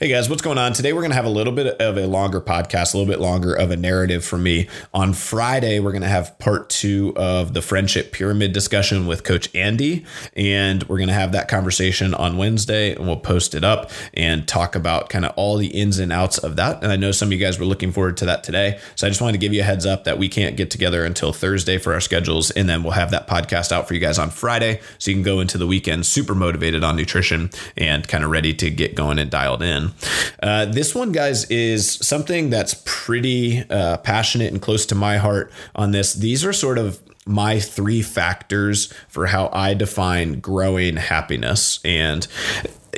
Hey guys, what's going on? Today we're going to have a little bit of a longer podcast, a little bit longer of a narrative for me. On Friday, we're going to have part two of the friendship pyramid discussion with Coach Andy. And we're going to have that conversation on Wednesday and we'll post it up and talk about kind of all the ins and outs of that. And I know some of you guys were looking forward to that today. So I just wanted to give you a heads up that we can't get together until Thursday for our schedules. And then we'll have that podcast out for you guys on Friday. So you can go into the weekend super motivated on nutrition and kind of ready to get going and dialed in. Uh, this one, guys, is something that's pretty uh, passionate and close to my heart on this. These are sort of my three factors for how I define growing happiness. And,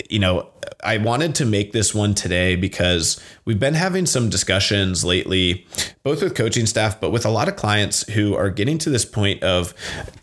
you know, I wanted to make this one today because we've been having some discussions lately, both with coaching staff, but with a lot of clients who are getting to this point of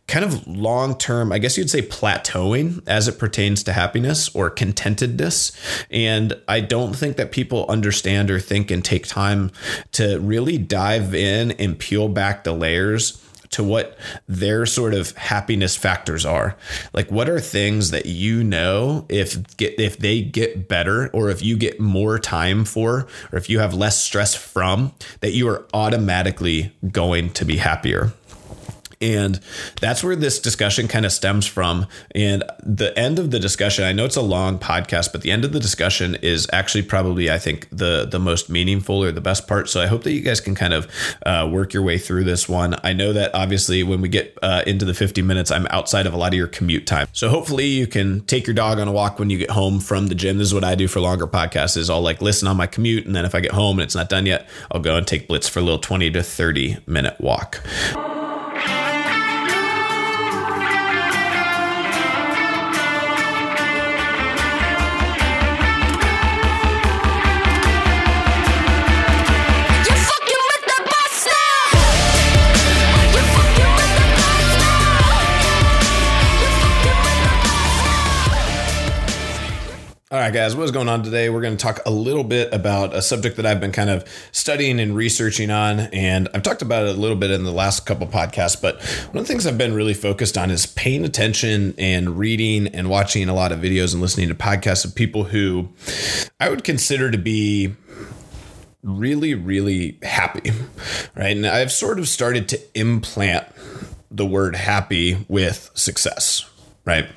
kind of long term, I guess you'd say plateauing as it pertains to happiness or contentedness. And I don't think that people understand or think and take time to really dive in and peel back the layers to what their sort of happiness factors are. Like what are things that you know if get if they get better or if you get more time for or if you have less stress from that you are automatically going to be happier. And that's where this discussion kind of stems from. And the end of the discussion, I know it's a long podcast, but the end of the discussion is actually probably, I think, the the most meaningful or the best part. So I hope that you guys can kind of uh, work your way through this one. I know that obviously when we get uh, into the 50 minutes, I'm outside of a lot of your commute time. So hopefully you can take your dog on a walk when you get home from the gym. This is what I do for longer podcasts is I'll like listen on my commute. And then if I get home and it's not done yet, I'll go and take Blitz for a little 20 to 30 minute walk. All right, guys, what's going on today? We're going to talk a little bit about a subject that I've been kind of studying and researching on. And I've talked about it a little bit in the last couple podcasts. But one of the things I've been really focused on is paying attention and reading and watching a lot of videos and listening to podcasts of people who I would consider to be really, really happy. Right. And I've sort of started to implant the word happy with success. Right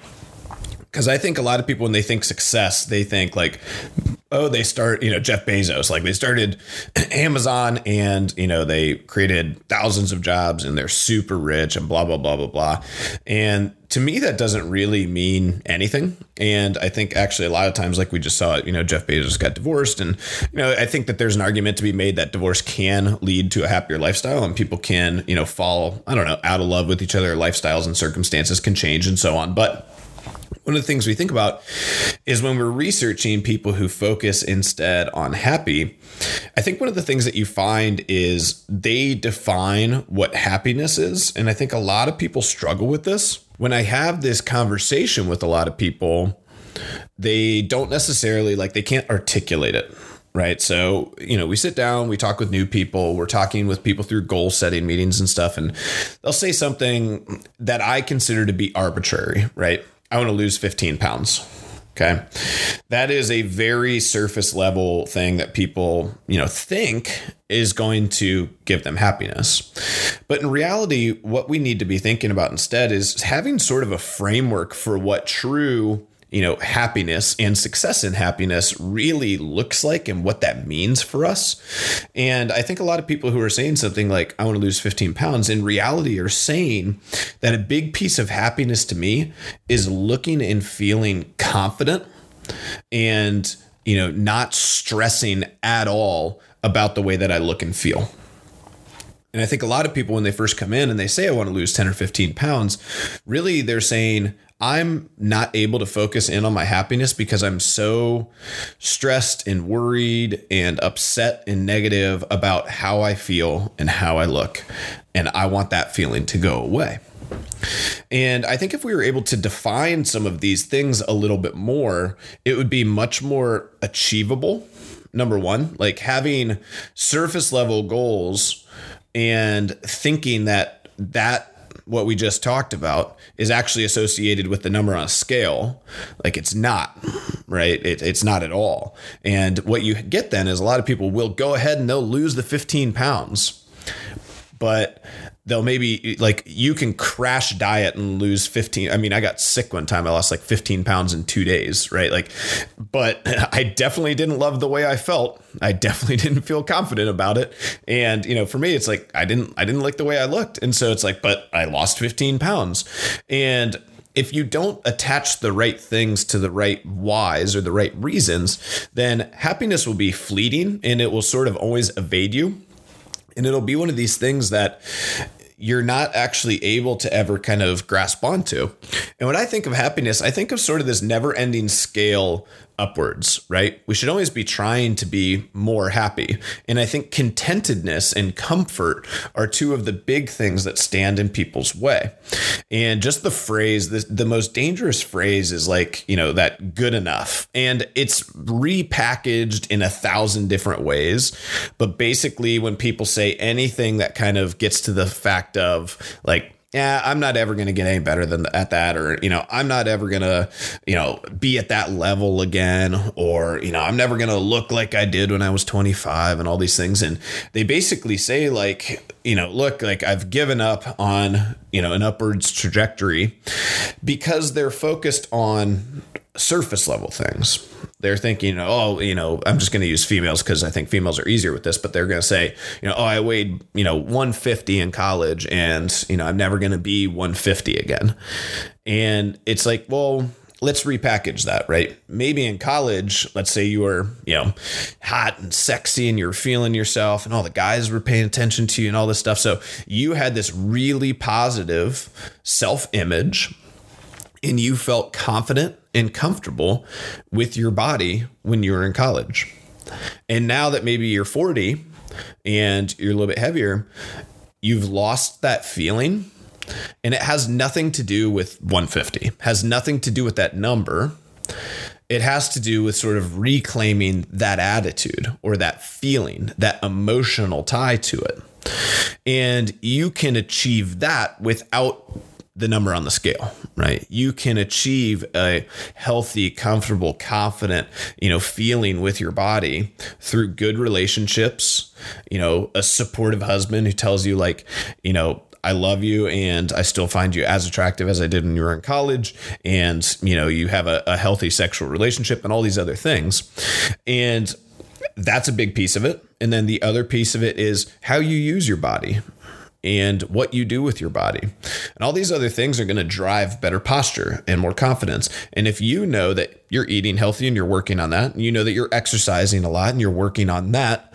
because I think a lot of people when they think success, they think like, oh, they start, you know, Jeff Bezos, like they started Amazon and you know they created thousands of jobs and they're super rich and blah blah blah blah blah, and to me that doesn't really mean anything. And I think actually a lot of times, like we just saw, you know, Jeff Bezos got divorced, and you know I think that there's an argument to be made that divorce can lead to a happier lifestyle, and people can you know fall, I don't know, out of love with each other, lifestyles and circumstances can change and so on, but one of the things we think about is when we're researching people who focus instead on happy, I think one of the things that you find is they define what happiness is. And I think a lot of people struggle with this. When I have this conversation with a lot of people, they don't necessarily like, they can't articulate it right? So, you know, we sit down, we talk with new people, we're talking with people through goal setting meetings and stuff, and they'll say something that I consider to be arbitrary, right? I want to lose 15 pounds. Okay. That is a very surface level thing that people, you know, think is going to give them happiness. But in reality, what we need to be thinking about instead is having sort of a framework for what true you know, happiness and success in happiness really looks like and what that means for us. And I think a lot of people who are saying something like, I want to lose 15 pounds, in reality are saying that a big piece of happiness to me is looking and feeling confident and, you know, not stressing at all about the way that I look and feel. And I think a lot of people, when they first come in and they say, I want to lose 10 or 15 pounds, really they're saying, I'm not able to focus in on my happiness because I'm so stressed and worried and upset and negative about how I feel and how I look. And I want that feeling to go away. And I think if we were able to define some of these things a little bit more, it would be much more achievable. Number one, like having surface level goals and thinking that that what we just talked about is actually associated with the number on a scale. Like it's not, right? It, it's not at all. And what you get then is a lot of people will go ahead and they'll lose the 15 pounds. But they'll maybe like you can crash diet and lose 15 i mean i got sick one time. I lost like 15 pounds in two days right? Like but i definitely didn't love the way i felt. I definitely didn't feel confident about it. And you know for me it's like i didn't i didn't like the way i looked. And so it's like but i lost 15 pounds. And if you don't attach the right things to the right whys or the right reasons, then happiness will be fleeting and it will sort of always evade you. And it'll be one of these things that you're not actually able to ever kind of grasp onto. And when I think of happiness, I think of sort of this never ending scale upwards, right? We should always be trying to be more happy. And I think contentedness and comfort are two of the big things that stand in people's way. And just the phrase, the, the most dangerous phrase is like, you know, that good enough. And it's repackaged in a thousand different ways. But basically, when people say anything that kind of gets to the fact of like, yeah, I'm not ever going to get any better than at that, or you know, I'm not ever going to, you know, be at that level again, or you know, I'm never going to look like I did when I was 25, and all these things. And they basically say like, you know, look, like I've given up on you know an upwards trajectory because they're focused on surface level things. They're thinking, oh, you know, I'm just going to use females because I think females are easier with this, but they're going to say, you know, oh, I weighed, you know, 150 in college and, you know, I'm never going to be 150 again. And it's like, well, let's repackage that, right? Maybe in college, let's say you were, you know, hot and sexy and you're feeling yourself and all the guys were paying attention to you and all this stuff. So you had this really positive self image and you felt confident and comfortable with your body when you were in college. And now that maybe you're 40 and you're a little bit heavier, you've lost that feeling. And it has nothing to do with 150, has nothing to do with that number. It has to do with sort of reclaiming that attitude or that feeling, that emotional tie to it. And you can achieve that without the number on the scale, right? You can achieve a healthy, comfortable, confident, you know, feeling with your body through good relationships, you know, a supportive husband who tells you like, you know, I love you and I still find you as attractive as I did when you were in college. And, you know, you have a, a healthy sexual relationship and all these other things. And that's a big piece of it. And then the other piece of it is how you use your body and what you do with your body. And all these other things are going to drive better posture and more confidence. And if you know that you're eating healthy and you're working on that, and you know that you're exercising a lot and you're working on that,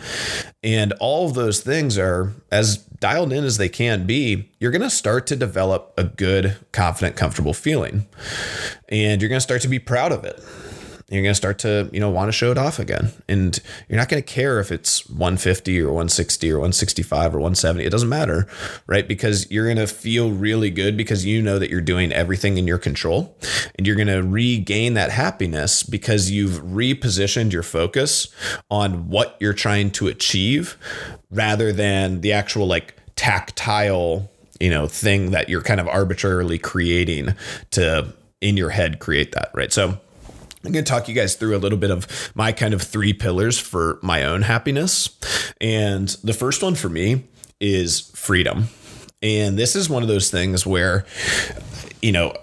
and all of those things are as dialed in as they can be, you're going to start to develop a good, confident, comfortable feeling. And you're going to start to be proud of it you're going to start to, you know, want to show it off again. And you're not going to care if it's 150 or 160 or 165 or 170. It doesn't matter, right? Because you're going to feel really good because you know that you're doing everything in your control and you're going to regain that happiness because you've repositioned your focus on what you're trying to achieve rather than the actual like tactile, you know, thing that you're kind of arbitrarily creating to in your head create that, right? So I'm going to talk you guys through a little bit of my kind of three pillars for my own happiness. And the first one for me is freedom. And this is one of those things where, you know,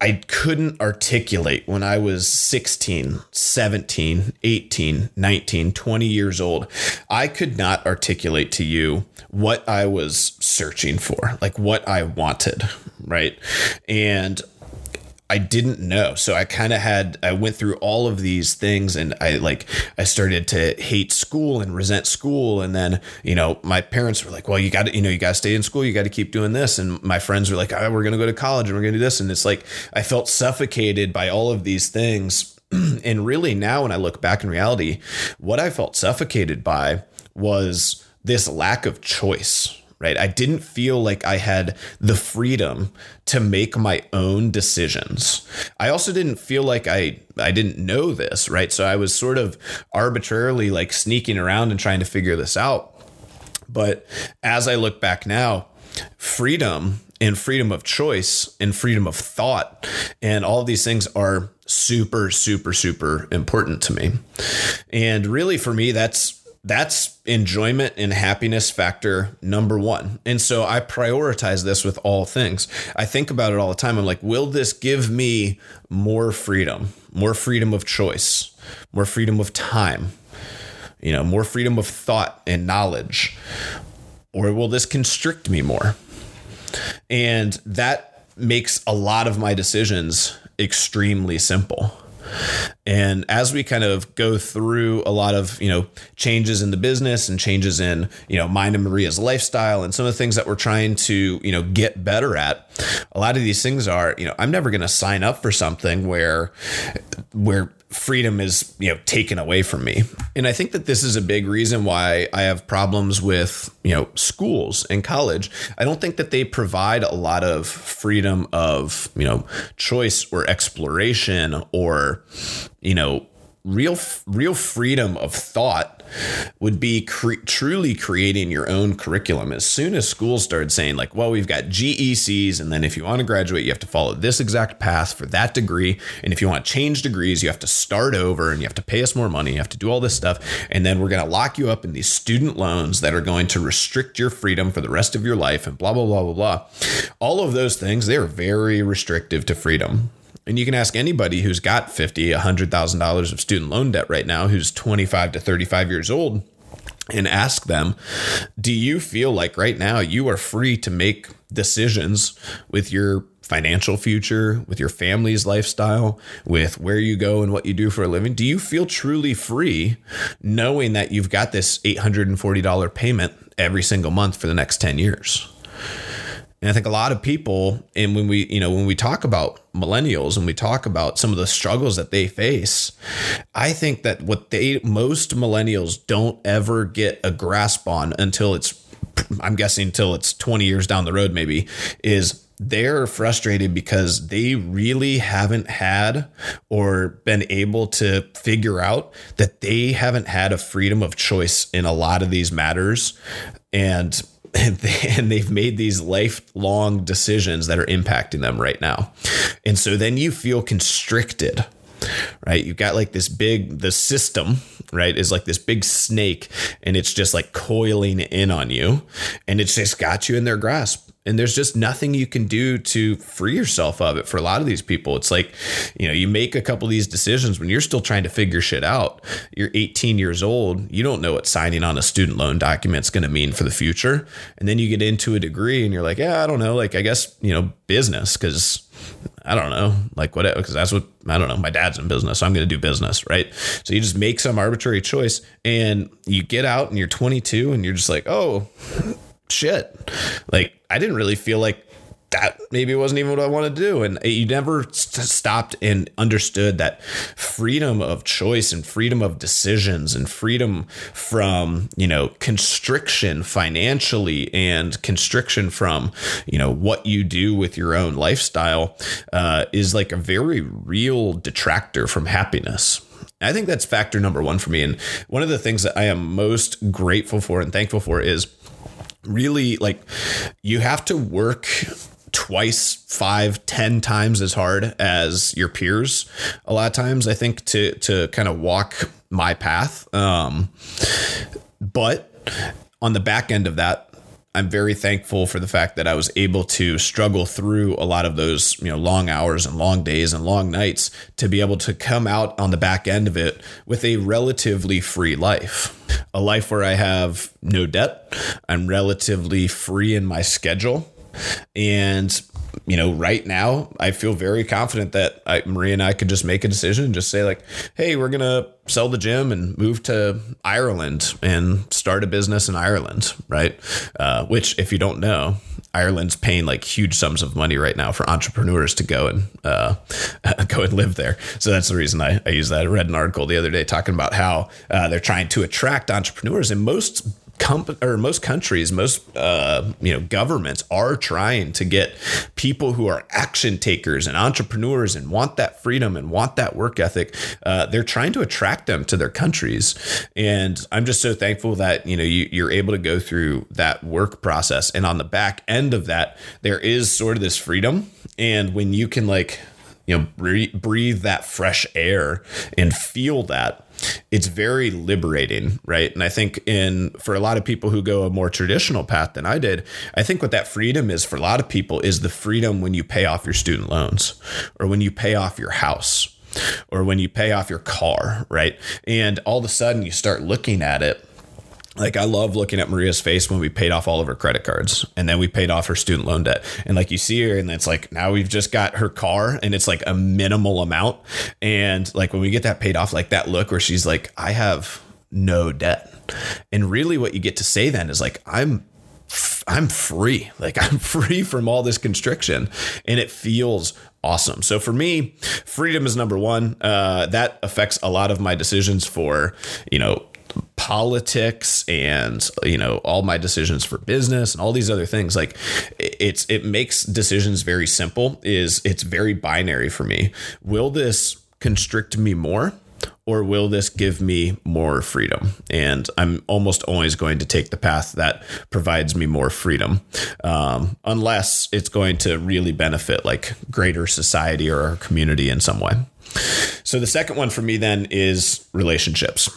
I couldn't articulate when I was 16, 17, 18, 19, 20 years old. I could not articulate to you what I was searching for, like what I wanted, right? And I didn't know. So I kind of had, I went through all of these things and I like, I started to hate school and resent school. And then, you know, my parents were like, well, you got to, you know, you got to stay in school. You got to keep doing this. And my friends were like, oh, we're going to go to college and we're going to do this. And it's like, I felt suffocated by all of these things. and really now when I look back in reality, what I felt suffocated by was this lack of choice right? I didn't feel like I had the freedom to make my own decisions. I also didn't feel like I I didn't know this, right? So I was sort of arbitrarily like sneaking around and trying to figure this out. But as I look back now, freedom and freedom of choice and freedom of thought. And all of these things are super, super, super important to me. And really, for me, that's that's enjoyment and happiness factor number one. And so I prioritize this with all things. I think about it all the time. I'm like, will this give me more freedom, more freedom of choice, more freedom of time, you know, more freedom of thought and knowledge? Or will this constrict me more? And that makes a lot of my decisions extremely simple. And as we kind of go through a lot of, you know, changes in the business and changes in, you know, mine and Maria's lifestyle and some of the things that we're trying to, you know, get better at, a lot of these things are, you know, I'm never going to sign up for something where where freedom is you know taken away from me. And i think that this is a big reason why i have problems with you know schools and college. I don't think that they provide a lot of freedom of you know choice or exploration or you know real real freedom of thought would be cre- truly creating your own curriculum. As soon as schools started saying like well we've got GECs and then if you want to graduate you have to follow this exact path for that degree. And if you want to change degrees you have to start over and you have to pay us more money you have to do all this stuff. And then we're going to lock you up in these student loans that are going to restrict your freedom for the rest of your life and blah blah blah blah blah. All of those things they're very restrictive to freedom and you can ask anybody who's got fifty, a hundred thousand dollars of student loan debt right now, who's twenty five to thirty five years old, and ask them, do you feel like right now you are free to make decisions with your financial future, with your family's lifestyle, with where you go and what you do for a living? Do you feel truly free knowing that you've got this $840 payment every single month for the next 10 years? And I think a lot of people, and when we, you know, when we talk about millennials and we talk about some of the struggles that they face, I think that what they, most millennials don't ever get a grasp on until it's, I'm guessing until it's 20 years down the road, maybe, is they're frustrated because they really haven't had or been able to figure out that they haven't had a freedom of choice in a lot of these matters. And and, they, have made these lifelong decisions that are impacting them right now. And so then you feel constricted right? You've got like this big, the system, right, is like this big snake and it's just like coiling in on you and it's just got you in their grasp and there's just nothing you can do to free yourself of it for a lot of these people. It's like you know you make a couple of these decisions when you're still trying to figure shit out. You're 18 years old. You don't know what signing on a student loan document is going to mean for the future. And then you get into a degree and you're like yeah i don't know. Like i guess you know business because I don't know, like whatever, because that's what I don't know. My dad's in business, so I'm going to do business, right? So you just make some arbitrary choice, and you get out, and you're 22, and you're just like, oh, shit, like I didn't really feel like that maybe wasn't even what I wanted to do. And you never st- stopped and understood that freedom of choice and freedom of decisions and freedom from, you know, constriction financially and constriction from, you know, what you do with your own lifestyle uh, is like a very real detractor from happiness. I think that's factor number one for me. And one of the things that I am most grateful for and thankful for is really like you have to work twice, five, ten times as hard as your peers. A lot of times, I think to to kind of walk my path. Um, but on the back end of that, I'm very thankful for the fact that I was able to struggle through a lot of those, you know, long hours and long days and long nights to be able to come out on the back end of it with a relatively free life. A life where I have no debt. I'm relatively free in my schedule. And you know, right now, I feel very confident that I, and I could just make a decision and just say, like, hey, we're going to sell the gym and move to Ireland and start a business in Ireland, right? Uh, which, if you don't know, Ireland's paying like huge sums of money right now for entrepreneurs to go and uh, go and live there. So that's the reason I, I use that. I read an article the other day talking about how uh, they're trying to attract entrepreneurs, and most comp- or most countries, most uh, you know governments are trying to get people who are action takers and entrepreneurs and want that freedom and want that work ethic. Uh, they're trying to attract them to their countries, and I'm just so thankful that you know you, you're able to go through that work process. And on the back end of that, there is sort of this freedom, and when you can like you know breathe, breathe that fresh air and feel that it's very liberating right? And i think in for a lot of people who go a more traditional path than i did i think what that freedom is for a lot of people is the freedom when you pay off your student loans or when you pay off your house or when you pay off your car right? And all of a sudden you start looking at it like I love looking at Maria's face when we paid off all of her credit cards and then we paid off her student loan debt. And like you see her and it's like now we've just got her car and it's like a minimal amount. And like when we get that paid off, like that look where she's like, I have no debt. And really what you get to say then is like, I'm I'm free. Like I'm free from all this constriction and it feels awesome. So for me, freedom is number one. Uh, that affects a lot of my decisions for, you know, politics and you know all my decisions for business and all these other things like it's it makes decisions very simple is it's very binary for me will this constrict me more or will this give me more freedom? And I'm almost always going to take the path that provides me more freedom, um, unless it's going to really benefit like greater society or our community in some way. So the second one for me then is relationships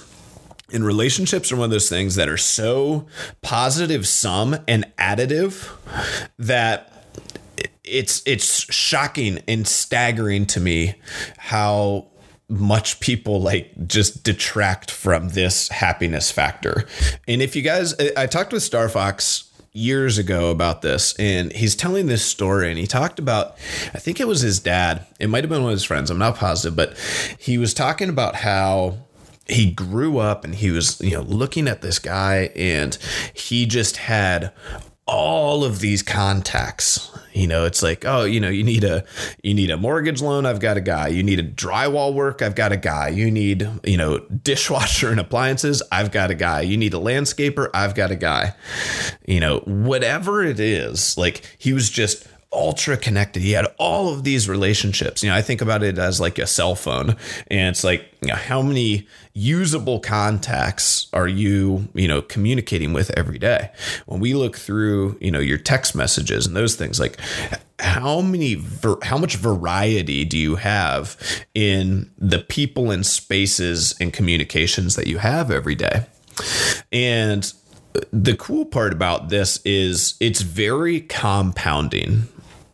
and relationships are one of those things that are so positive sum and additive that it's it's shocking and staggering to me how much people like just detract from this happiness factor. And if you guys I talked with Star Fox years ago about this and he's telling this story and he talked about I think it was his dad. It might have been one of his friends. I'm not positive, but he was talking about how he grew up and he was, you know, looking at this guy and he just had all of these contacts. You know it's like oh you know you need a you need a mortgage loan i've got a guy. You need a drywall work i've got a guy. You need you know dishwasher and appliances i've got a guy. You need a landscaper i've got a guy. You know whatever it is like he was just ultra connected. He had all of these relationships. You know, I think about it as like a cell phone, and it's like, you know, how many usable contacts are you, you know, communicating with every day? When we look through, you know, your text messages and those things, like how many, how much variety do you have in the people and spaces and communications that you have every day? And the cool part about this is it's very compounding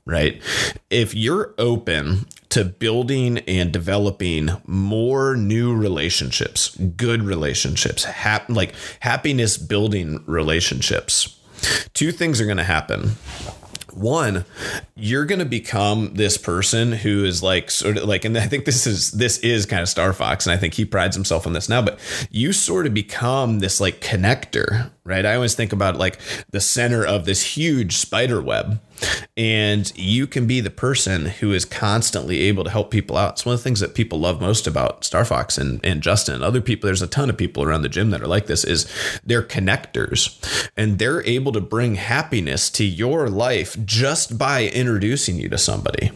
right? If you're open to building and developing more new relationships, good relationships, hap- like happiness building relationships, two things are going to happen. One you're going to become this person who is like sort of like and i think this is this is kind of star fox and i think he prides himself on this now but you sort of become this like connector right? I always think about like the center of this huge spider web and you can be the person who is constantly able to help people out. It's one of the things that people love most about Star Fox and, and Justin and other people. There's a ton of people around the gym that are like this is they're connectors and they're able to bring happiness to your life just by introducing you to somebody.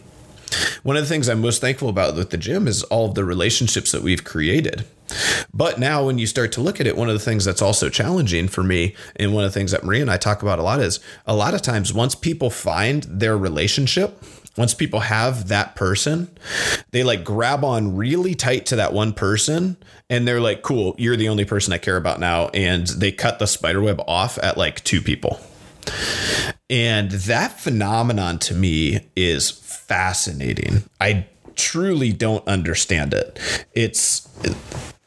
One of the things I'm most thankful about with the gym is all of the relationships that we've created. But now, when you start to look at it, one of the things that's also challenging for me, and one of the things that Maria and I talk about a lot, is a lot of times once people find their relationship, once people have that person, they like grab on really tight to that one person and they're like, cool, you're the only person I care about now. And they cut the spiderweb off at like two people. And that phenomenon to me is fascinating. I truly don't understand it. It's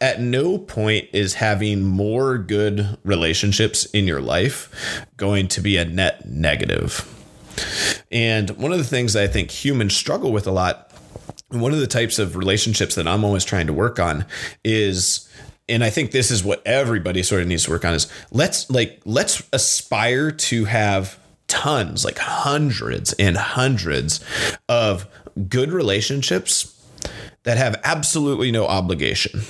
at no point is having more good relationships in your life going to be a net negative. And one of the things I think humans struggle with a lot, one of the types of relationships that I'm always trying to work on is and I think this is what everybody sort of needs to work on is let's like let's aspire to have tons, like hundreds and hundreds of good relationships that have absolutely no obligation.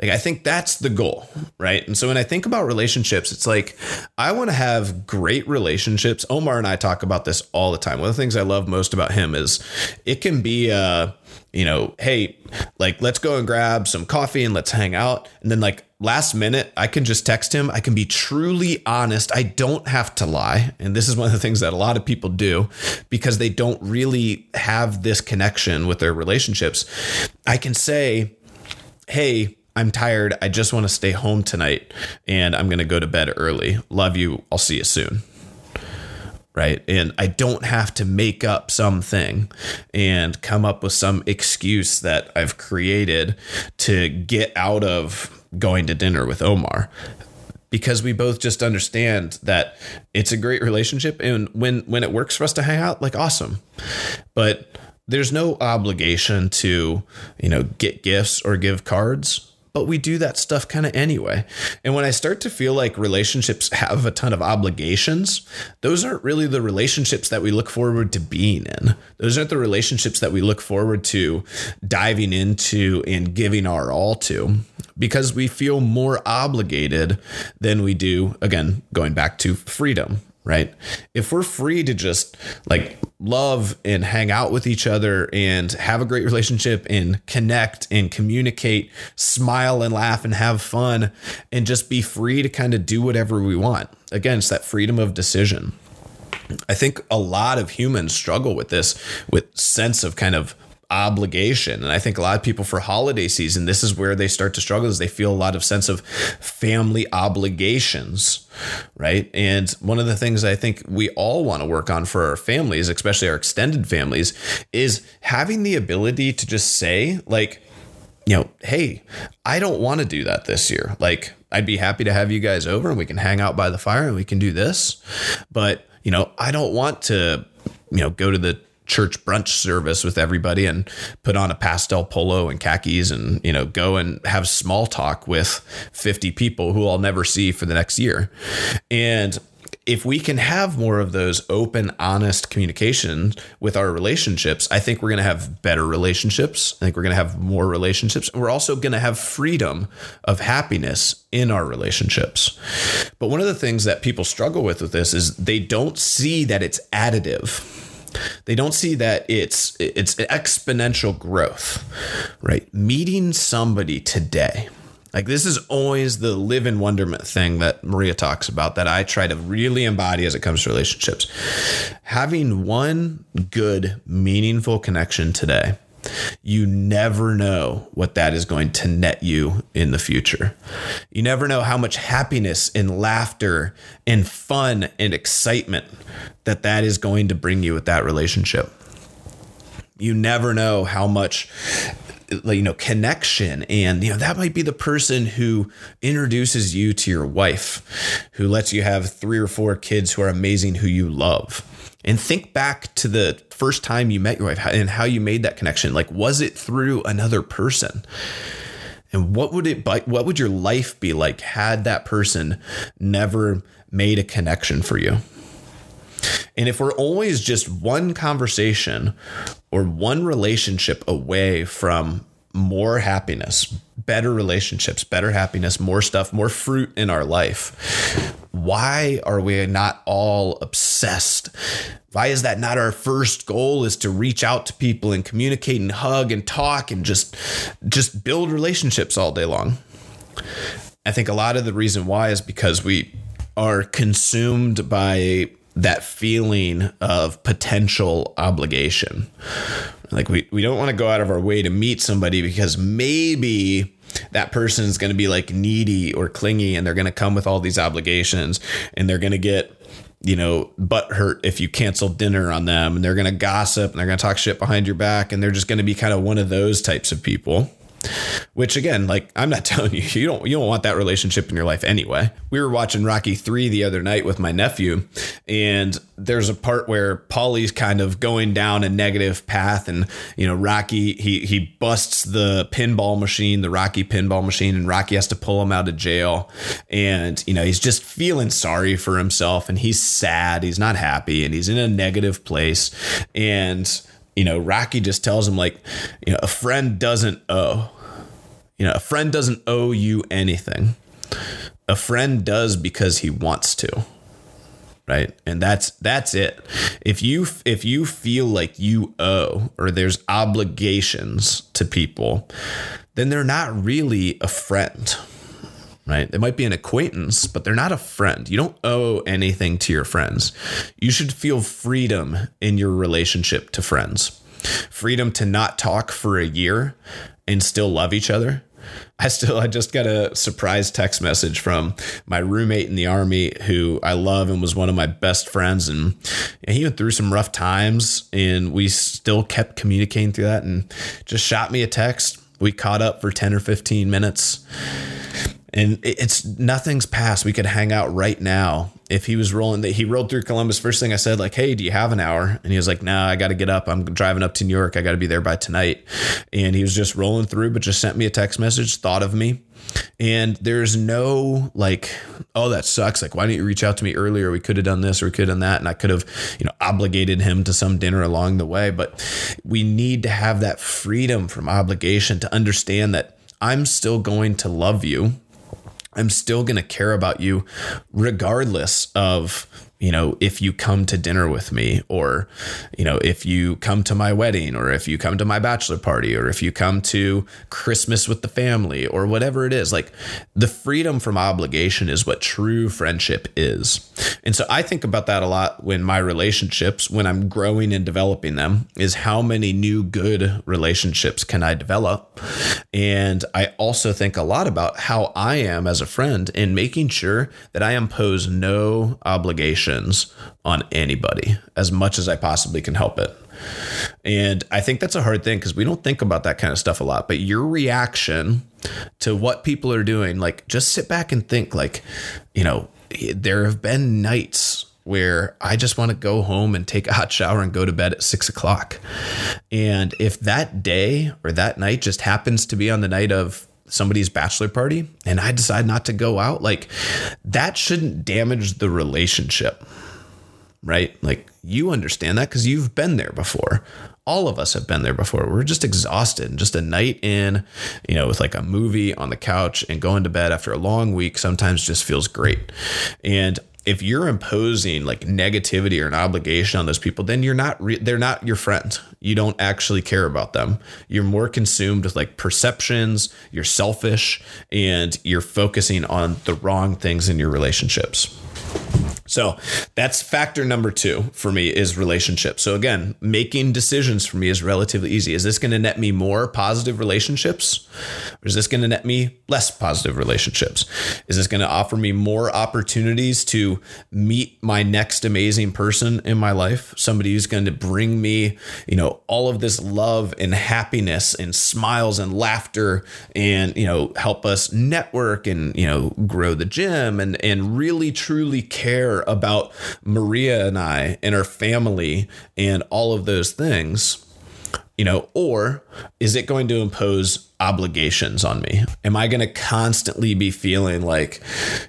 Like I think that's the goal, right? And so when I think about relationships, it's like I want to have great relationships. Omar and I talk about this all the time. One of the things I love most about him is it can be uh, you know, hey, like let's go and grab some coffee and let's hang out. And then like last minute, I can just text him. I can be truly honest. I don't have to lie. And this is one of the things that a lot of people do because they don't really have this connection with their relationships. I can say, hey, I'm tired. I just want to stay home tonight and I'm going to go to bed early. Love you. I'll see you soon. Right. And I don't have to make up something and come up with some excuse that I've created to get out of going to dinner with Omar because we both just understand that it's a great relationship and when when it works for us to hang out like awesome but there's no obligation to you know get gifts or give cards but we do that stuff kind of anyway. And when I start to feel like relationships have a ton of obligations, those aren't really the relationships that we look forward to being in. Those aren't the relationships that we look forward to diving into and giving our all to because we feel more obligated than we do, again, going back to freedom right? If we're free to just like love and hang out with each other and have a great relationship and connect and communicate, smile and laugh and have fun and just be free to kind of do whatever we want. Again, it's that freedom of decision. I think a lot of humans struggle with this with sense of kind of obligation. And i think a lot of people for holiday season this is where they start to struggle is they feel a lot of sense of family obligations right? And one of the things i think we all want to work on for our families especially our extended families is having the ability to just say like you know hey i don't want to do that this year. Like i'd be happy to have you guys over and we can hang out by the fire and we can do this but you know i don't want to you know go to the church brunch service with everybody and put on a pastel polo and khakis and you know go and have small talk with 50 people who I'll never see for the next year. And if we can have more of those open, honest communications with our relationships, I think we're going to have better relationships. I think we're going to have more relationships. We're also going to have freedom of happiness in our relationships. But one of the things that people struggle with with this is they don't see that it's additive they don't see that it's it's exponential growth, right? Meeting somebody today. Like this is always the live in wonderment thing that Maria talks about that I try to really embody as it comes to relationships. Having one good, meaningful connection today you never know what that is going to net you in the future. You never know how much happiness and laughter and fun and excitement that that is going to bring you with that relationship. You never know how much you know connection and you know that might be the person who introduces you to your wife who lets you have three or four kids who are amazing who you love and think back to the first time you met your wife and how you made that connection. Like, was it through another person? And what would it what would your life be like had that person never made a connection for you? And if we're always just one conversation or one relationship away from more happiness, better relationships, better happiness, more stuff, more fruit in our life, why are we not all obsessed? Why is that not our first goal is to reach out to people and communicate and hug and talk and just just build relationships all day long? I think a lot of the reason why is because we are consumed by that feeling of potential obligation. Like we, we don't want to go out of our way to meet somebody because maybe that person is going to be like needy or clingy and they're going to come with all these obligations and they're going to get you know butt hurt if you cancel dinner on them and they're going to gossip and they're going to talk shit behind your back and they're just going to be kind of one of those types of people which again, like I'm not telling you, you don't you don't want that relationship in your life anyway. We were watching Rocky 3 the other night with my nephew, and there's a part where Paulie's kind of going down a negative path and you know, Rocky he he busts the pinball machine, the Rocky pinball machine, and Rocky has to pull him out of jail. And you know, he's just feeling sorry for himself and he's sad, he's not happy, and he's in a negative place. And you know, Rocky just tells him like, you know, a friend doesn't owe. You know, a friend doesn't owe you anything. A friend does because he wants to. Right? And that's that's it. If you if you feel like you owe or there's obligations to people, then they're not really a friend right? They might be an acquaintance, but they're not a friend. You don't owe anything to your friends. You should feel freedom in your relationship to friends. Freedom to not talk for a year and still love each other. I still I just got a surprise text message from my roommate in the army who I love and was one of my best friends and he went through some rough times and we still kept communicating through that and just shot me a text. We caught up for 10 or 15 minutes and it's nothing's passed. We could hang out right now. If he was rolling, that he rolled through Columbus. First thing I said, like, "Hey, do you have an hour?" And he was like, "Nah, I got to get up. I'm driving up to New York. I got to be there by tonight." And he was just rolling through, but just sent me a text message, thought of me, and there's no like, "Oh, that sucks." Like, why didn't you reach out to me earlier? We could have done this or we could have done that, and I could have, you know, obligated him to some dinner along the way. But we need to have that freedom from obligation to understand that I'm still going to love you I'm still going to care about you regardless of you know, if you come to dinner with me, or, you know, if you come to my wedding, or if you come to my bachelor party, or if you come to Christmas with the family, or whatever it is, like the freedom from obligation is what true friendship is. And so I think about that a lot when my relationships, when I'm growing and developing them, is how many new good relationships can I develop? And I also think a lot about how I am as a friend in making sure that I impose no obligation on anybody as much as I possibly can help it. And I think that's a hard thing because we don't think about that kind of stuff a lot. But your reaction to what people are doing, like just sit back and think, like, you know, there have been nights where I just want to go home and take a hot shower and go to bed at six o'clock. And if that day or that night just happens to be on the night of somebody's bachelor party and I decide not to go out, like that shouldn't damage the relationship. Right? Like you understand that because you've been there before. All of us have been there before. We're just exhausted. And just a night in, you know, with like a movie on the couch and going to bed after a long week sometimes just feels great. And if you're imposing like negativity or an obligation on those people, then you're not re- they're not your friend. You don't actually care about them. You're more consumed with like perceptions, you're selfish and you're focusing on the wrong things in your relationships. So that's factor number two for me is relationship. So again, making decisions for me is relatively easy. Is this going to net me more positive relationships? Or is this going to net me less positive relationships? Is this going to offer me more opportunities to meet my next amazing person in my life? Somebody who's going to bring me, you know, all of this love and happiness and smiles and laughter and, you know, help us network and, you know, grow the gym and and really truly care about Maria and I and our family and all of those things, you know, or is it going to impose obligations on me? Am I going to constantly be feeling like,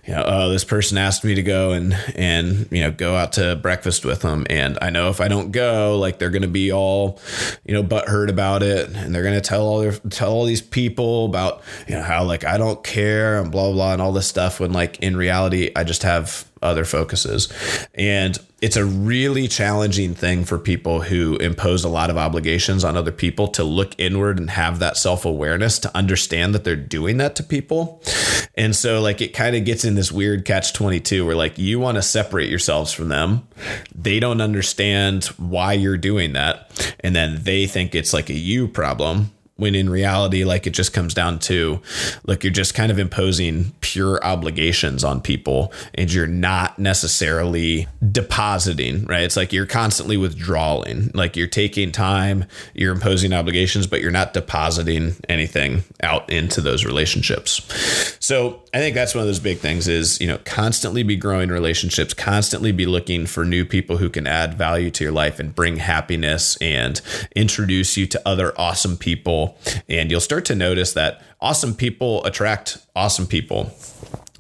you know, oh, this person asked me to go and and you know go out to breakfast with them, and I know if I don't go, like they're going to be all, you know, butthurt about it, and they're going to tell all their tell all these people about you know how like I don't care and blah blah and all this stuff. When like in reality, I just have other focuses. And it's a really challenging thing for people who impose a lot of obligations on other people to look inward and have that self awareness to understand that they're doing that to people. And so, like, it kind of gets in this weird catch 22 where, like, you want to separate yourselves from them. They don't understand why you're doing that. And then they think it's like a you problem when in reality like it just comes down to look you're just kind of imposing pure obligations on people and you're not necessarily depositing right? It's like you're constantly withdrawing. Like you're taking time you're imposing obligations but you're not depositing anything out into those relationships. So i think that's one of those big things is you know constantly be growing relationships constantly be looking for new people who can add value to your life and bring happiness and introduce you to other awesome people and you'll start to notice that awesome people attract awesome people.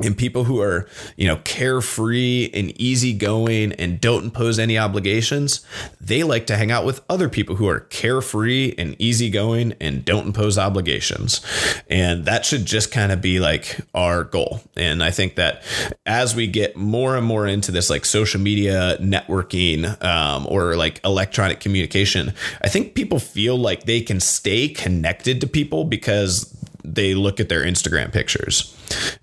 And people who are you know carefree and easygoing and don't impose any obligations they like to hang out with other people who are carefree and easygoing and don't impose obligations. And that should just kind of be like our goal. And i think that as we get more and more into this like social media networking um, or like electronic communication i think people feel like they can stay connected to people because they look at their Instagram pictures.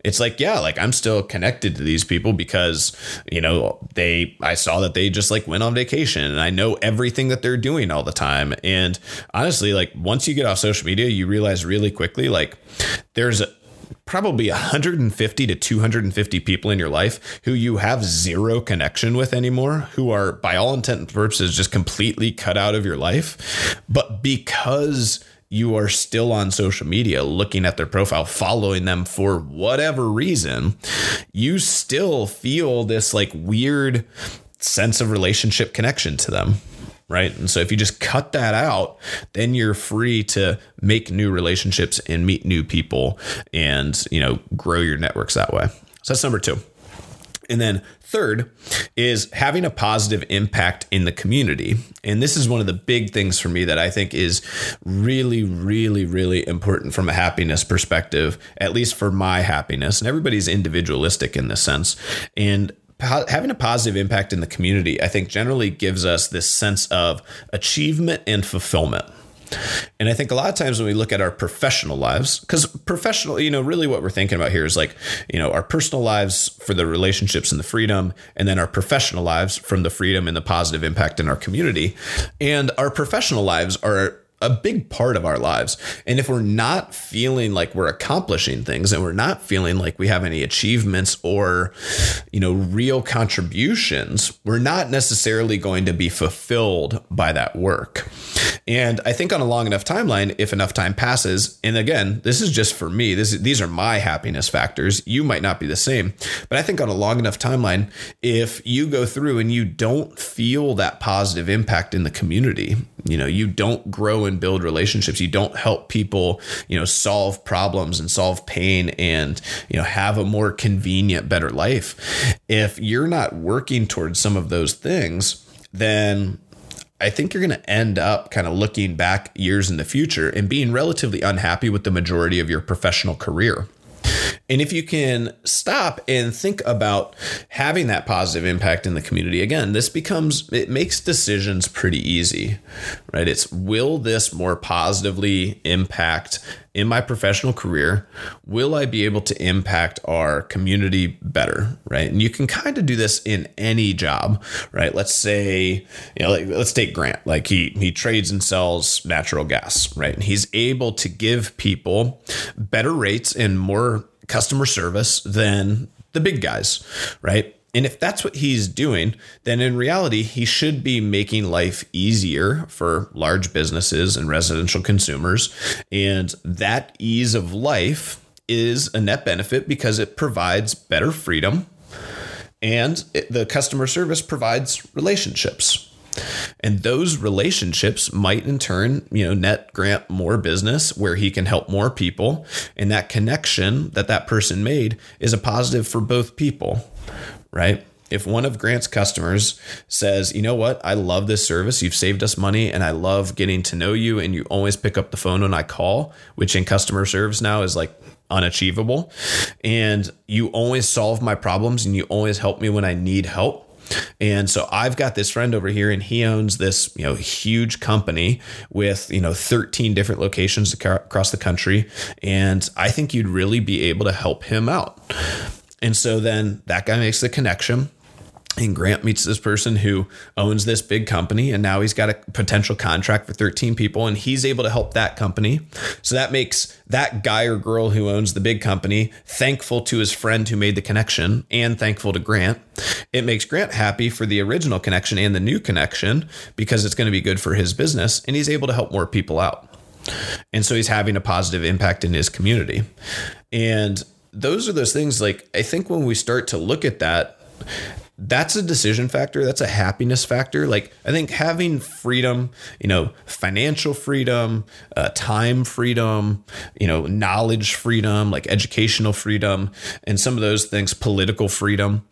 It's like, yeah, like I'm still connected to these people because, you know, they, I saw that they just like went on vacation and I know everything that they're doing all the time. And honestly, like once you get off social media, you realize really quickly, like there's probably 150 to 250 people in your life who you have zero connection with anymore, who are by all intent and purposes just completely cut out of your life. But because you are still on social media looking at their profile, following them for whatever reason, you still feel this like weird sense of relationship connection to them. Right. And so if you just cut that out, then you're free to make new relationships and meet new people and, you know, grow your networks that way. So that's number two. And then third is having a positive impact in the community. And this is one of the big things for me that I think is really, really, really important from a happiness perspective, at least for my happiness. And everybody's individualistic in this sense. And having a positive impact in the community, I think generally gives us this sense of achievement and fulfillment. And I think a lot of times when we look at our professional lives, because professional, you know, really what we're thinking about here is like, you know, our personal lives for the relationships and the freedom, and then our professional lives from the freedom and the positive impact in our community. And our professional lives are a big part of our lives. And if we're not feeling like we're accomplishing things and we're not feeling like we have any achievements or, you know, real contributions, we're not necessarily going to be fulfilled by that work. And I think on a long enough timeline, if enough time passes, and again, this is just for me, this these are my happiness factors. You might not be the same, but I think on a long enough timeline, if you go through and you don't feel that positive impact in the community, you know, you don't grow and build relationships, you don't help people, you know, solve problems and solve pain and, you know, have a more convenient, better life. If you're not working towards some of those things, then I think you're going to end up kind of looking back years in the future and being relatively unhappy with the majority of your professional career. And if you can stop and think about having that positive impact in the community, again, this becomes, it makes decisions pretty easy, right? It's will this more positively impact in my professional career? Will I be able to impact our community better, right? And you can kind of do this in any job, right? Let's say, you know, like, let's take Grant, like he he trades and sells natural gas, right? And he's able to give people better rates and more customer service than the big guys, right? And if that's what he's doing, then in reality, he should be making life easier for large businesses and residential consumers. And that ease of life is a net benefit because it provides better freedom and it, the customer service provides relationships. And those relationships might in turn, you know, net Grant more business where he can help more people. And that connection that that person made is a positive for both people, right? If one of Grant's customers says, you know what, I love this service, you've saved us money, and I love getting to know you, and you always pick up the phone when I call, which in customer service now is like unachievable, and you always solve my problems and you always help me when I need help and so I've got this friend over here and he owns this, you know, huge company with, you know, 13 different locations across the country. And I think you'd really be able to help him out. And so then that guy makes the connection and Grant meets this person who owns this big company, and now he's got a potential contract for 13 people, and he's able to help that company. So that makes that guy or girl who owns the big company thankful to his friend who made the connection and thankful to Grant. It makes Grant happy for the original connection and the new connection because it's going to be good for his business, and he's able to help more people out. And so he's having a positive impact in his community. And those are those things like I think when we start to look at that, that's a decision factor. That's a happiness factor. Like, I think having freedom, you know, financial freedom, uh, time freedom, you know, knowledge freedom, like educational freedom, and some of those things, political freedom,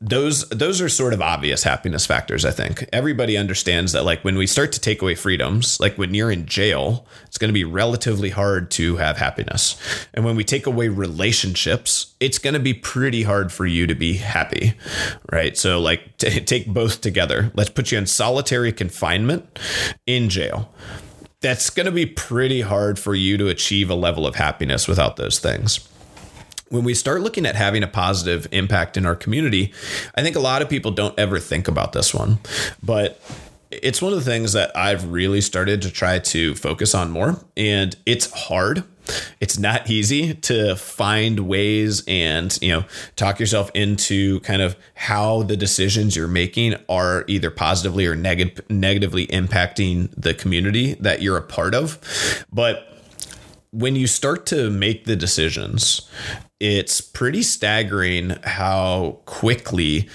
those, those are sort of obvious happiness factors. I think everybody understands that, like, when we start to take away freedoms, like when you're in jail, it's going to be relatively hard to have happiness. And when we take away relationships, it's going to be pretty hard for you to be happy, right? So, like, t- take both together. Let's put you in solitary confinement in jail. That's going to be pretty hard for you to achieve a level of happiness without those things when we start looking at having a positive impact in our community, I think a lot of people don't ever think about this one. But it's one of the things that I've really started to try to focus on more. And it's hard. It's not easy to find ways and, you know, talk yourself into kind of how the decisions you're making are either positively or neg- negatively impacting the community that you're a part of. But when you start to make the decisions, it's pretty staggering how quickly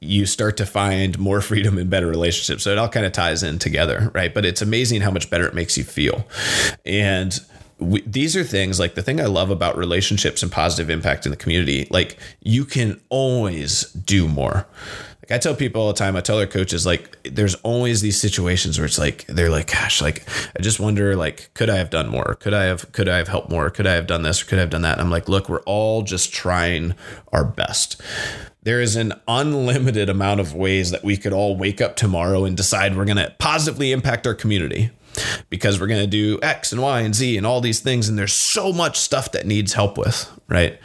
you start to find more freedom and better relationships. So it all kind of ties in together, right? But it's amazing how much better it makes you feel. And we, these are things like the thing I love about relationships and positive impact in the community. Like you can always do more. Like I tell people all the time, I tell their coaches, like, there's always these situations where it's like, they're like, gosh, like, I just wonder, like, could I have done more? Could I have, could I have helped more? Could I have done this? Or could I have done that? And I'm like, look, we're all just trying our best there is an unlimited amount of ways that we could all wake up tomorrow and decide we're going to positively impact our community because we're going to do X and Y and Z and all these things. And there's so much stuff that needs help with, right?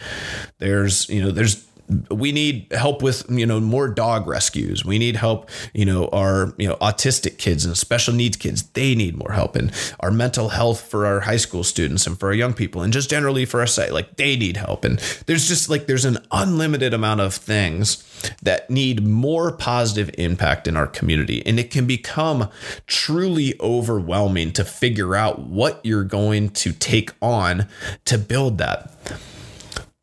There's, you know, there's we need help with you know more dog rescues we need help you know our you know autistic kids and special needs kids they need more help and our mental health for our high school students and for our young people and just generally for our site like they need help and there's just like there's an unlimited amount of things that need more positive impact in our community and it can become truly overwhelming to figure out what you're going to take on to build that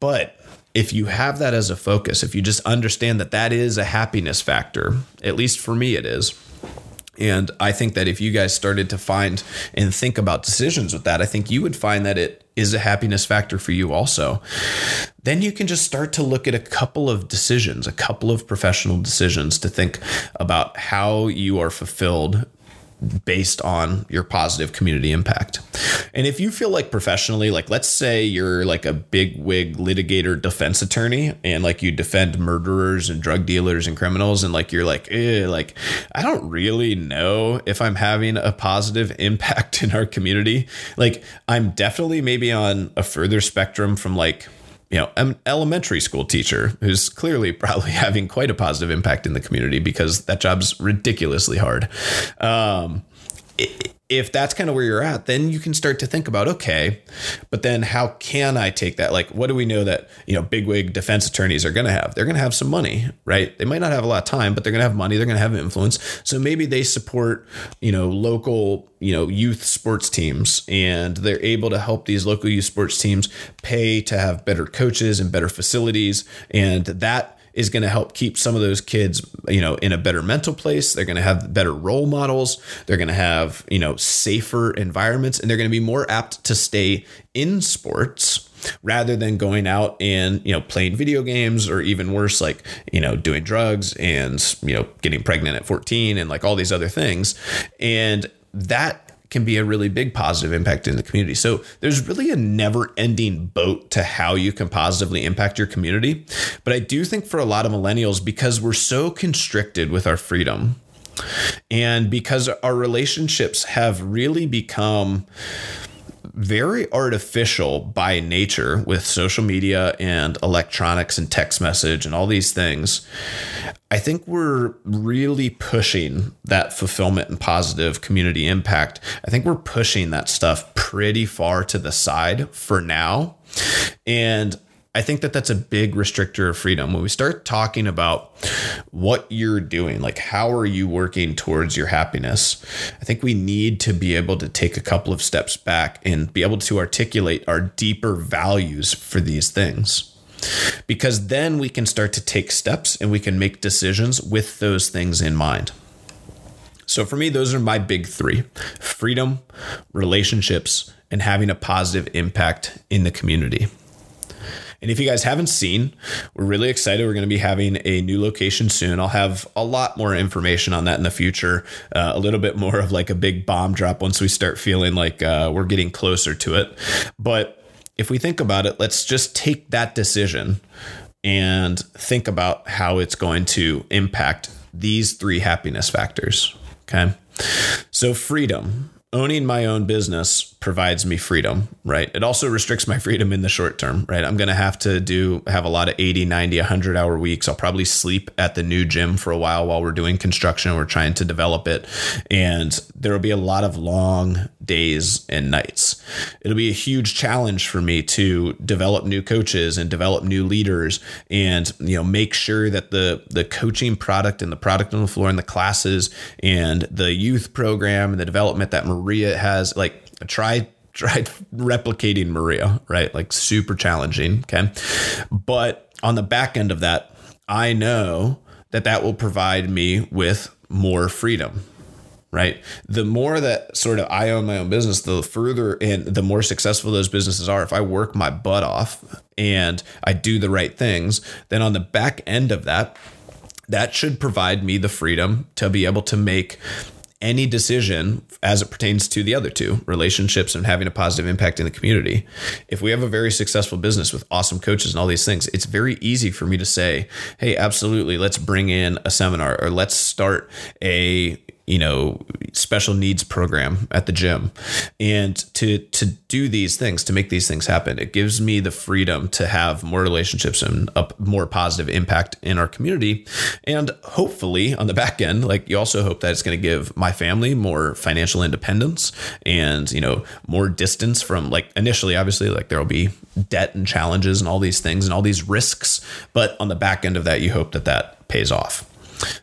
but if you have that as a focus, if you just understand that that is a happiness factor, at least for me, it is. And I think that if you guys started to find and think about decisions with that, I think you would find that it is a happiness factor for you also. Then you can just start to look at a couple of decisions, a couple of professional decisions to think about how you are fulfilled based on your positive community impact. And if you feel like professionally, like let's say you're like a big wig litigator defense attorney and like you defend murderers and drug dealers and criminals and like you're like, like I don't really know if I'm having a positive impact in our community. Like I'm definitely maybe on a further spectrum from like you know, an elementary school teacher who's clearly probably having quite a positive impact in the community because that job's ridiculously hard. Um, if that's kind of where you're at, then you can start to think about, okay, but then how can I take that? Like, what do we know that, you know, bigwig defense attorneys are going to have? They're going to have some money, right? They might not have a lot of time, but they're going to have money. They're going to have influence. So maybe they support, you know, local, you know, youth sports teams and they're able to help these local youth sports teams pay to have better coaches and better facilities. And that is going to help keep some of those kids, you know, in a better mental place. They're going to have better role models. They're going to have, you know, safer environments and they're going to be more apt to stay in sports rather than going out and you know playing video games or even worse like you know doing drugs and you know getting pregnant at 14 and like all these other things and that can be a really big positive impact in the community. So there's really a never ending boat to how you can positively impact your community. But I do think for a lot of millennials, because we're so constricted with our freedom and because our relationships have really become very artificial by nature with social media and electronics and text message and all these things. I think we're really pushing that fulfillment and positive community impact. I think we're pushing that stuff pretty far to the side for now. And I think that that's a big restrictor of freedom. When we start talking about what you're doing, like how are you working towards your happiness, I think we need to be able to take a couple of steps back and be able to articulate our deeper values for these things. because then we can start to take steps and we can make decisions with those things in mind. So for me, those are my big three freedom, relationships, and having a positive impact in the community. And if you guys haven't seen, we're really excited. We're going to be having a new location soon. I'll have a lot more information on that in the future. Uh, a little bit more of like a big bomb drop once we start feeling like uh, we're getting closer to it. But if we think about it, let's just take that decision and think about how it's going to impact these three happiness factors. Okay. So, freedom owning my own business provides me freedom, right? It also restricts my freedom in the short term, right? I'm going to have to do have a lot of 80, 90, 100 hour weeks. I'll probably sleep at the new gym for a while while we're doing construction. We're trying to develop it. And there will be a lot of long days and nights. It'll be a huge challenge for me to develop new coaches and develop new leaders and, you know, make sure that the the coaching product and the product on the floor and the classes and the youth program and the development that Maria has like try tried replicating Maria, right? Like super challenging. Okay. But on the back end of that, I know that that will provide me with more freedom. Right. The more that sort of I own my own business, the further and the more successful those businesses are. If I work my butt off and I do the right things, then on the back end of that, that should provide me the freedom to be able to make any decision as it pertains to the other two relationships and having a positive impact in the community. If we have a very successful business with awesome coaches and all these things, it's very easy for me to say, hey, absolutely, let's bring in a seminar or let's start a you know special needs program at the gym. And to to do these things to make these things happen it gives me the freedom to have more relationships and a more positive impact in our community. And hopefully on the back end like you also hope that it's going to give my family more financial independence and you know more distance from like initially obviously like there'll be debt and challenges and all these things and all these risks. But on the back end of that you hope that that pays off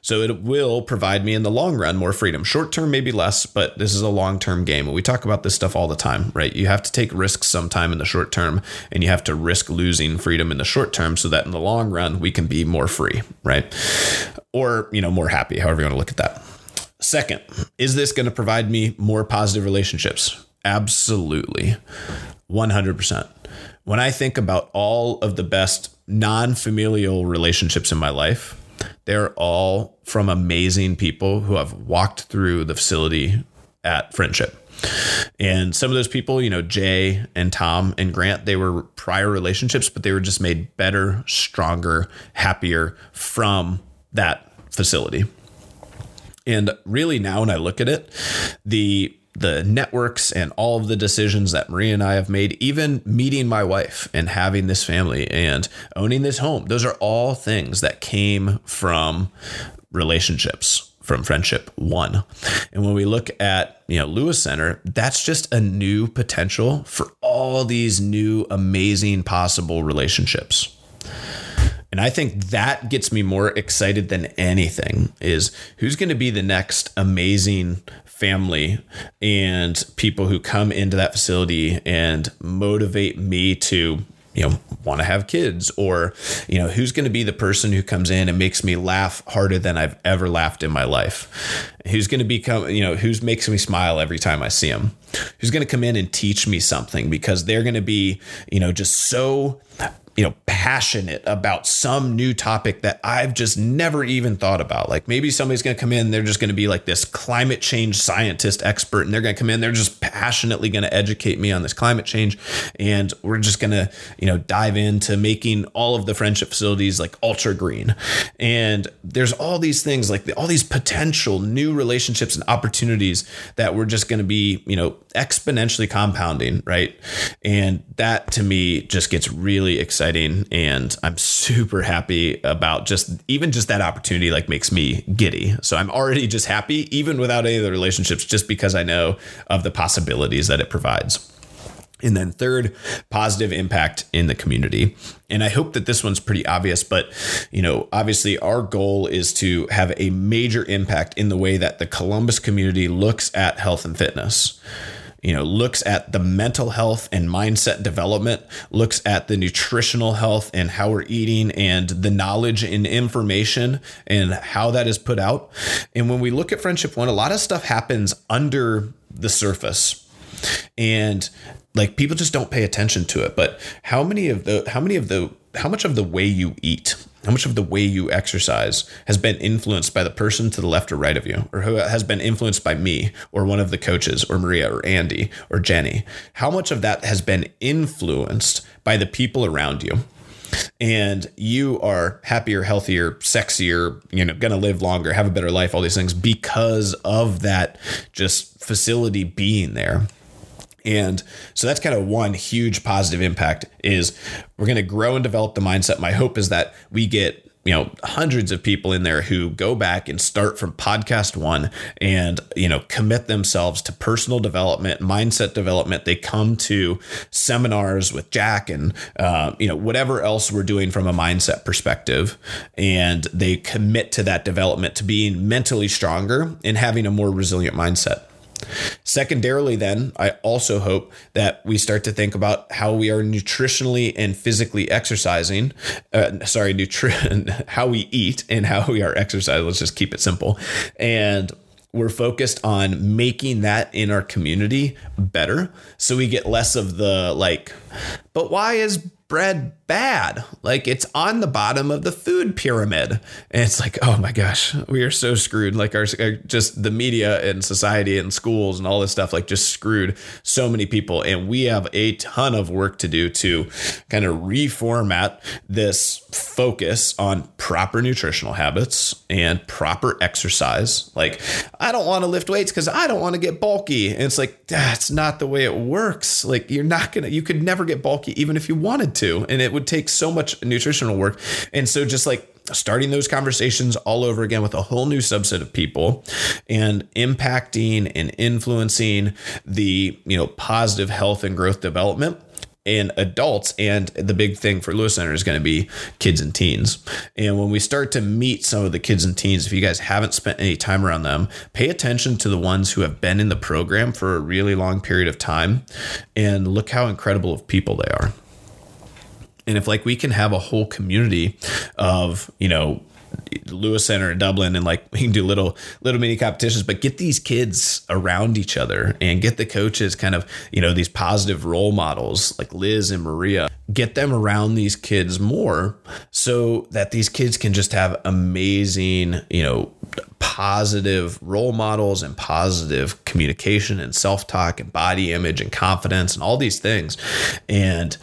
so it will provide me in the long run more freedom. Short term, maybe less, but this is a long term game. And we talk about this stuff all the time, right? You have to take risks sometime in the short term, and you have to risk losing freedom in the short term so that in the long run, we can be more free, right? Or, you know, more happy, however you want to look at that. Second, is this going to provide me more positive relationships? Absolutely. 100%. When I think about all of the best non familial relationships in my life, they're all from amazing people who have walked through the facility at Friendship. And some of those people, you know, Jay and Tom and Grant, they were prior relationships, but they were just made better, stronger, happier from that facility. And really now when I look at it, the the networks and all of the decisions that Maria and I have made, even meeting my wife and having this family and owning this home, those are all things that came from relationships from friendship one. And when we look at, you know, Lewis Center, that's just a new potential for all these new amazing possible relationships. And I think that gets me more excited than anything is who's going to be the next amazing family and people who come into that facility and motivate me to you know want to have kids or you know who's going to be the person who comes in and makes me laugh harder than I've ever laughed in my life? Who's going to become you know who's makes me smile every time I see them who's going to come in and teach me something? Because they're going to be you know just so you know, passionate about some new topic that I've just never even thought about. Like maybe somebody's going to come in, they're just going to be like this climate change scientist expert, and they're going to come in, they're just passionately going to educate me on this climate change. And we're just going to, you know, dive into making all of the friendship facilities like ultra green. And there's all these things, like all these potential new relationships and opportunities that we're just going to be, you know, exponentially compounding, right? And that to me just gets really exciting and I'm super happy about just even just that opportunity like makes me giddy. So I'm already just happy even without any of the relationships just because I know of the possibilities that it provides. And then third, positive impact in the community. And I hope that this one's pretty obvious, but you know, obviously our goal is to have a major impact in the way that the Columbus community looks at health and fitness you know, looks at the mental health and mindset development, looks at the nutritional health and how we're eating and the knowledge and information and how that is put out. And when we look at Friendship One, a lot of stuff happens under the surface. And like people just don't pay attention to it. But how many of the how many of the how much of the way you eat how much of the way you exercise has been influenced by the person to the left or right of you, or who has been influenced by me, or one of the coaches, or Maria, or Andy, or Jenny? How much of that has been influenced by the people around you? And you are happier, healthier, sexier, you know, gonna live longer, have a better life, all these things because of that just facility being there. And so that's kind of one huge positive impact is we're going to grow and develop the mindset. My hope is that we get you know hundreds of people in there who go back and start from podcast one and you know commit themselves to personal development mindset development. They come to seminars with jack and uh, you know whatever else we're doing from a mindset perspective. And they commit to that development to being mentally stronger and having a more resilient mindset Secondarily, then, I also hope that we start to think about how we are nutritionally and physically exercising. Uh, sorry, nutrition, how we eat and how we are exercising. Let's just keep it simple. And we're focused on making that in our community better so we get less of the like, but why is bread bad. Like it's on the bottom of the food pyramid. And it's like, oh my gosh, we are so screwed. Like our just the media and society and schools and all this stuff, like just screwed so many people. And we have a ton of work to do to kind of reformat this focus on proper nutritional habits and proper exercise. Like, I don't want to lift weights because I don't want to get bulky. And it's like, that's not the way it works. Like, you're not gonna, you could never get bulky even if you wanted to to. And it would take so much nutritional work. And so just like starting those conversations all over again with a whole new subset of people and impacting and influencing the, you know, positive health and growth development in adults. And the big thing for Lewis Center is going to be kids and teens. And when we start to meet some of the kids and teens, if you guys haven't spent any time around them, pay attention to the ones who have been in the program for a really long period of time and look how incredible of people they are and if like we can have a whole community of you know Lewis Center in Dublin and like we can do little little mini competitions, but get these kids around each other and get the coaches kind of, you know, these positive role models like Liz and Maria, get them around these kids more so that these kids can just have amazing, you know, positive role models and positive communication and self-talk and body image and confidence and all these things. And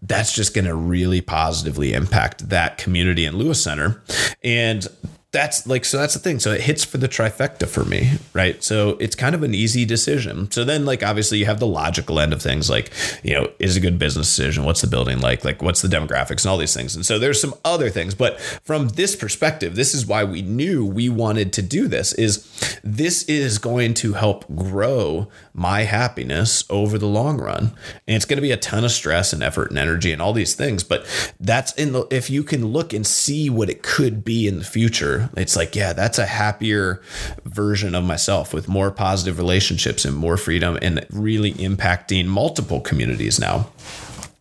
that's just going to really positively impact that community in Lewis Center. And that's like so that's the thing. So it hits for the trifecta for me right? So it's kind of an easy decision. So then like obviously you have the logical end of things like you know is a good business decision? What's the building like? Like what's the demographics and all these things? And so there's some other things. But from this perspective this is why we knew we wanted to do this is this is going to help grow my happiness over the long run and it's going to be a ton of stress and effort and energy and all these things but that's in the if you can look and see what it could be in the future it's like, yeah, that's a happier version of myself with more positive relationships and more freedom and really impacting multiple communities now.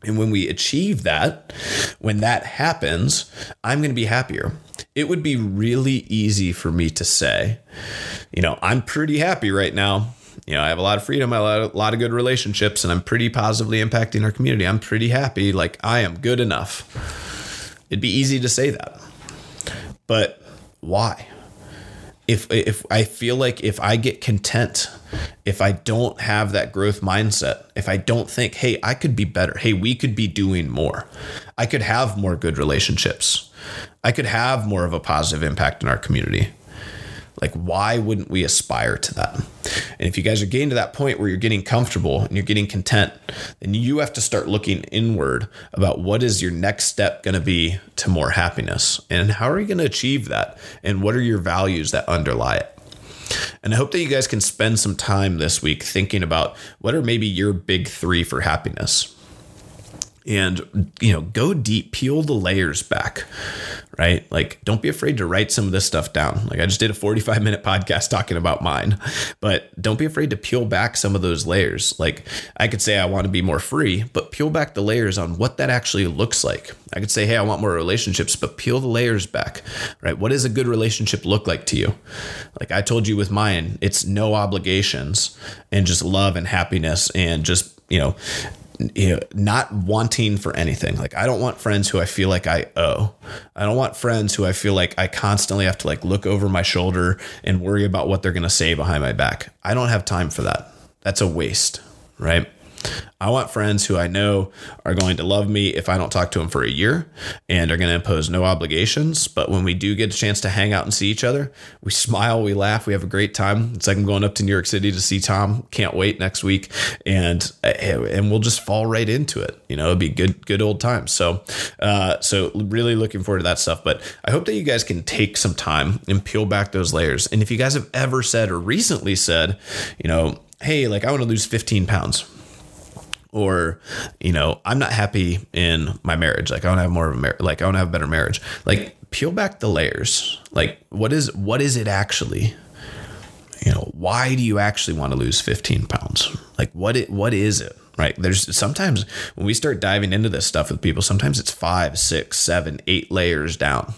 And when we achieve that, when that happens, I'm going to be happier. It would be really easy for me to say, you know, I'm pretty happy right now. You know, I have a lot of freedom, lot of, a lot of good relationships, and I'm pretty positively impacting our community. I'm pretty happy. Like, I am good enough. It'd be easy to say that. But why? If if I feel like if I get content, if I don't have that growth mindset, if I don't think, hey, I could be better, hey, we could be doing more, I could have more good relationships, I could have more of a positive impact in our community. Like, why wouldn't we aspire to that? And if you guys are getting to that point where you're getting comfortable and you're getting content, then you have to start looking inward about what is your next step going to be to more happiness and how are you going to achieve that? And what are your values that underlie it? And I hope that you guys can spend some time this week thinking about what are maybe your big three for happiness. And you know go deep peel the layers back right? Like don't be afraid to write some of this stuff down. Like i just did a 45 minute podcast talking about mine but don't be afraid to peel back some of those layers. Like i could say i want to be more free but peel back the layers on what that actually looks like. I could say hey i want more relationships but peel the layers back right? What does a good relationship look like to you? Like i told you with mine it's no obligations and just love and happiness and just you know you know, not wanting for anything. Like I don't want friends who I feel like I owe. I don't want friends who I feel like I constantly have to like look over my shoulder and worry about what they're going to say behind my back. I don't have time for that. That's a waste, right? I want friends who I know are going to love me if I don't talk to them for a year and are going to impose no obligations. But when we do get a chance to hang out and see each other, we smile, we laugh, we have a great time. It's like I'm going up to New York City to see Tom. Can't wait next week, and and we'll just fall right into it. You know, it'd be good, good old times. So, uh, so really looking forward to that stuff. But I hope that you guys can take some time and peel back those layers. And if you guys have ever said or recently said, you know, hey, like I want to lose 15 pounds or you know i'm not happy in my marriage. Like i want to have more of a marriage like i want to have a better marriage. Like peel back the layers. Like what is what is it actually? You know why do you actually want to lose 15 pounds? Like what it what is it right? There's sometimes when we start diving into this stuff with people sometimes it's five six seven eight layers down.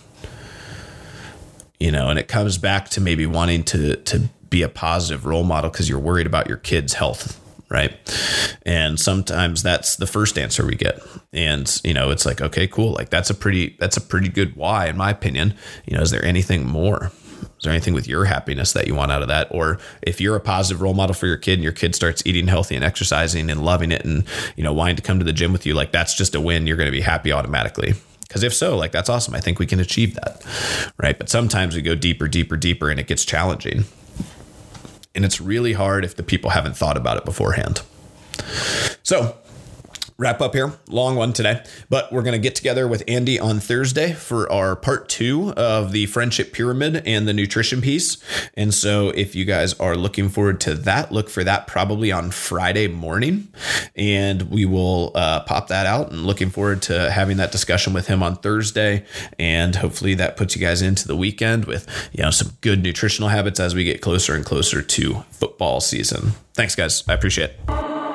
You know and it comes back to maybe wanting to to be a positive role model because you're worried about your kids health right? And sometimes that's the first answer we get. And you know, it's like, okay, cool. Like that's a pretty that's a pretty good why in my opinion. You know, is there anything more? Is there anything with your happiness that you want out of that? Or if you're a positive role model for your kid and your kid starts eating healthy and exercising and loving it and, you know, wanting to come to the gym with you, like that's just a win. You're going to be happy automatically. Because if so, like that's awesome. I think we can achieve that. Right. But sometimes we go deeper, deeper, deeper and it gets challenging. And it's really hard if the people haven't thought about it beforehand. So, wrap up here. Long one today, but we're going to get together with Andy on Thursday for our part two of the friendship pyramid and the nutrition piece. And so, if you guys are looking forward to that, look for that probably on Friday morning. And we will uh, pop that out and looking forward to having that discussion with him on Thursday. And hopefully, that puts you guys into the weekend with, you know, some good nutritional habits as we get closer and closer to football season. Thanks, guys. I appreciate it.